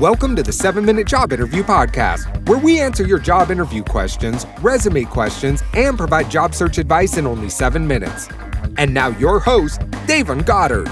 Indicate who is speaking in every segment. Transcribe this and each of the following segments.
Speaker 1: Welcome to the 7 Minute Job Interview Podcast, where we answer your job interview questions, resume questions, and provide job search advice in only 7 minutes. And now, your host, Davon Goddard.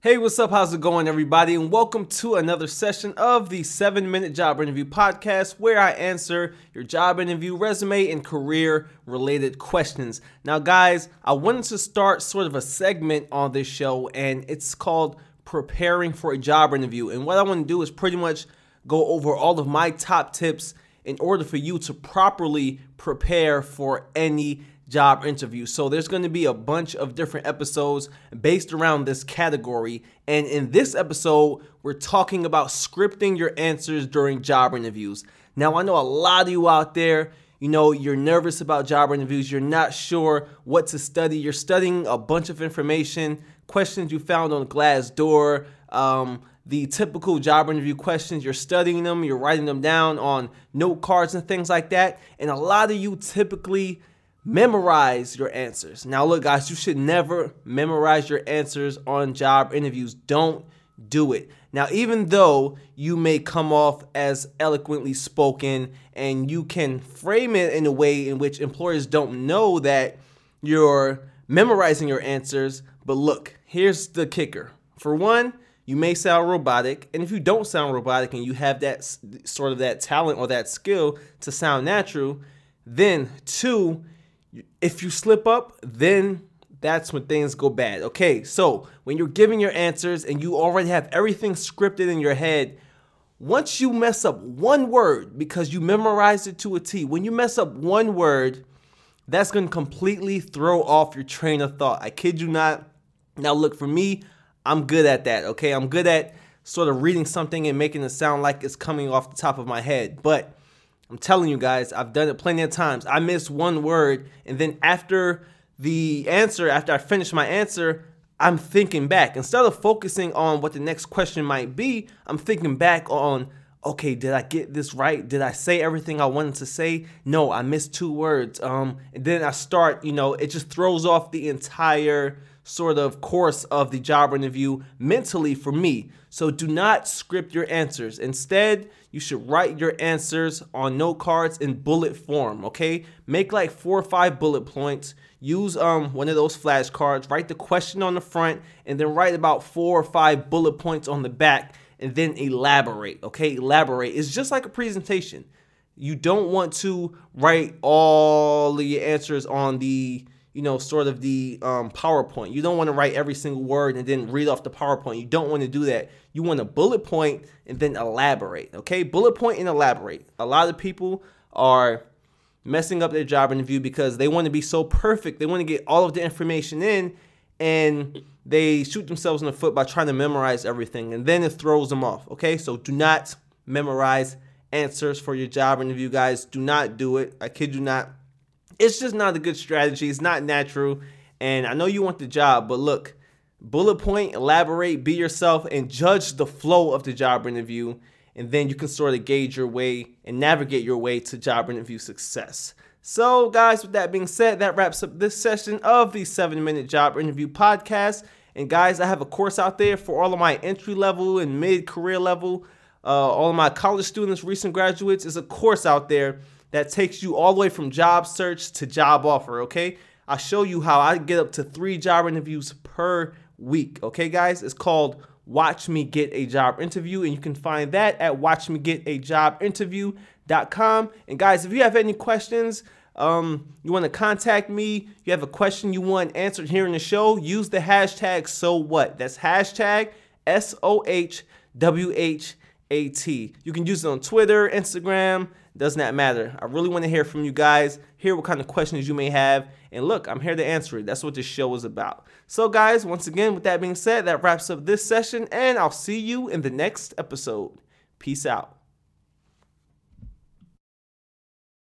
Speaker 2: Hey, what's up? How's it going, everybody? And welcome to another session of the 7 Minute Job Interview Podcast, where I answer your job interview, resume, and career related questions. Now, guys, I wanted to start sort of a segment on this show, and it's called Preparing for a Job Interview. And what I want to do is pretty much go over all of my top tips in order for you to properly prepare for any job interview. So there's going to be a bunch of different episodes based around this category. And in this episode, we're talking about scripting your answers during job interviews. Now, I know a lot of you out there, you know, you're nervous about job interviews. You're not sure what to study. You're studying a bunch of information, questions you found on Glassdoor, um, the typical job interview questions. You're studying them, you're writing them down on note cards and things like that. And a lot of you typically memorize your answers. Now, look, guys, you should never memorize your answers on job interviews. Don't do it. Now, even though you may come off as eloquently spoken and you can frame it in a way in which employers don't know that you're memorizing your answers, but look, here's the kicker. For one, you may sound robotic, and if you don't sound robotic and you have that sort of that talent or that skill to sound natural, then two, if you slip up, then that's when things go bad. Okay, so when you're giving your answers and you already have everything scripted in your head, once you mess up one word because you memorized it to a T, when you mess up one word, that's gonna completely throw off your train of thought. I kid you not. Now, look, for me, I'm good at that, okay? I'm good at sort of reading something and making it sound like it's coming off the top of my head. But I'm telling you guys, I've done it plenty of times. I miss one word, and then after the answer, after I finish my answer, I'm thinking back. Instead of focusing on what the next question might be, I'm thinking back on, okay, did I get this right? Did I say everything I wanted to say? No, I missed two words. Um, and then I start, you know, it just throws off the entire sort of course of the job interview mentally for me. So do not script your answers. Instead, you should write your answers on note cards in bullet form, okay? Make like four or five bullet points. Use um one of those flashcards, write the question on the front, and then write about four or five bullet points on the back, and then elaborate, okay? Elaborate. It's just like a presentation. You don't want to write all your answers on the you know, sort of the um, PowerPoint. You don't want to write every single word and then read off the PowerPoint. You don't want to do that. You want to bullet point and then elaborate. Okay, bullet point and elaborate. A lot of people are messing up their job interview because they want to be so perfect. They want to get all of the information in and they shoot themselves in the foot by trying to memorize everything and then it throws them off. Okay, so do not memorize answers for your job interview, guys. Do not do it. I kid you not it's just not a good strategy. It's not natural. And I know you want the job, but look, bullet point, elaborate, be yourself, and judge the flow of the job interview. And then you can sort of gauge your way and navigate your way to job interview success. So, guys, with that being said, that wraps up this session of the 7 Minute Job Interview Podcast. And, guys, I have a course out there for all of my entry level and mid career level, uh, all of my college students, recent graduates. Is a course out there that takes you all the way from job search to job offer, okay? I'll show you how I get up to three job interviews per week, okay, guys? It's called Watch Me Get a Job Interview, and you can find that at watchmegetajobinterview.com. And guys, if you have any questions, um, you want to contact me, you have a question you want answered here in the show, use the hashtag so what. That's hashtag S O H W H A T. You can use it on Twitter, Instagram, does not that matter. I really want to hear from you guys, hear what kind of questions you may have. And look, I'm here to answer it. That's what this show is about. So, guys, once again, with that being said, that wraps up this session, and I'll see you in the next episode. Peace out.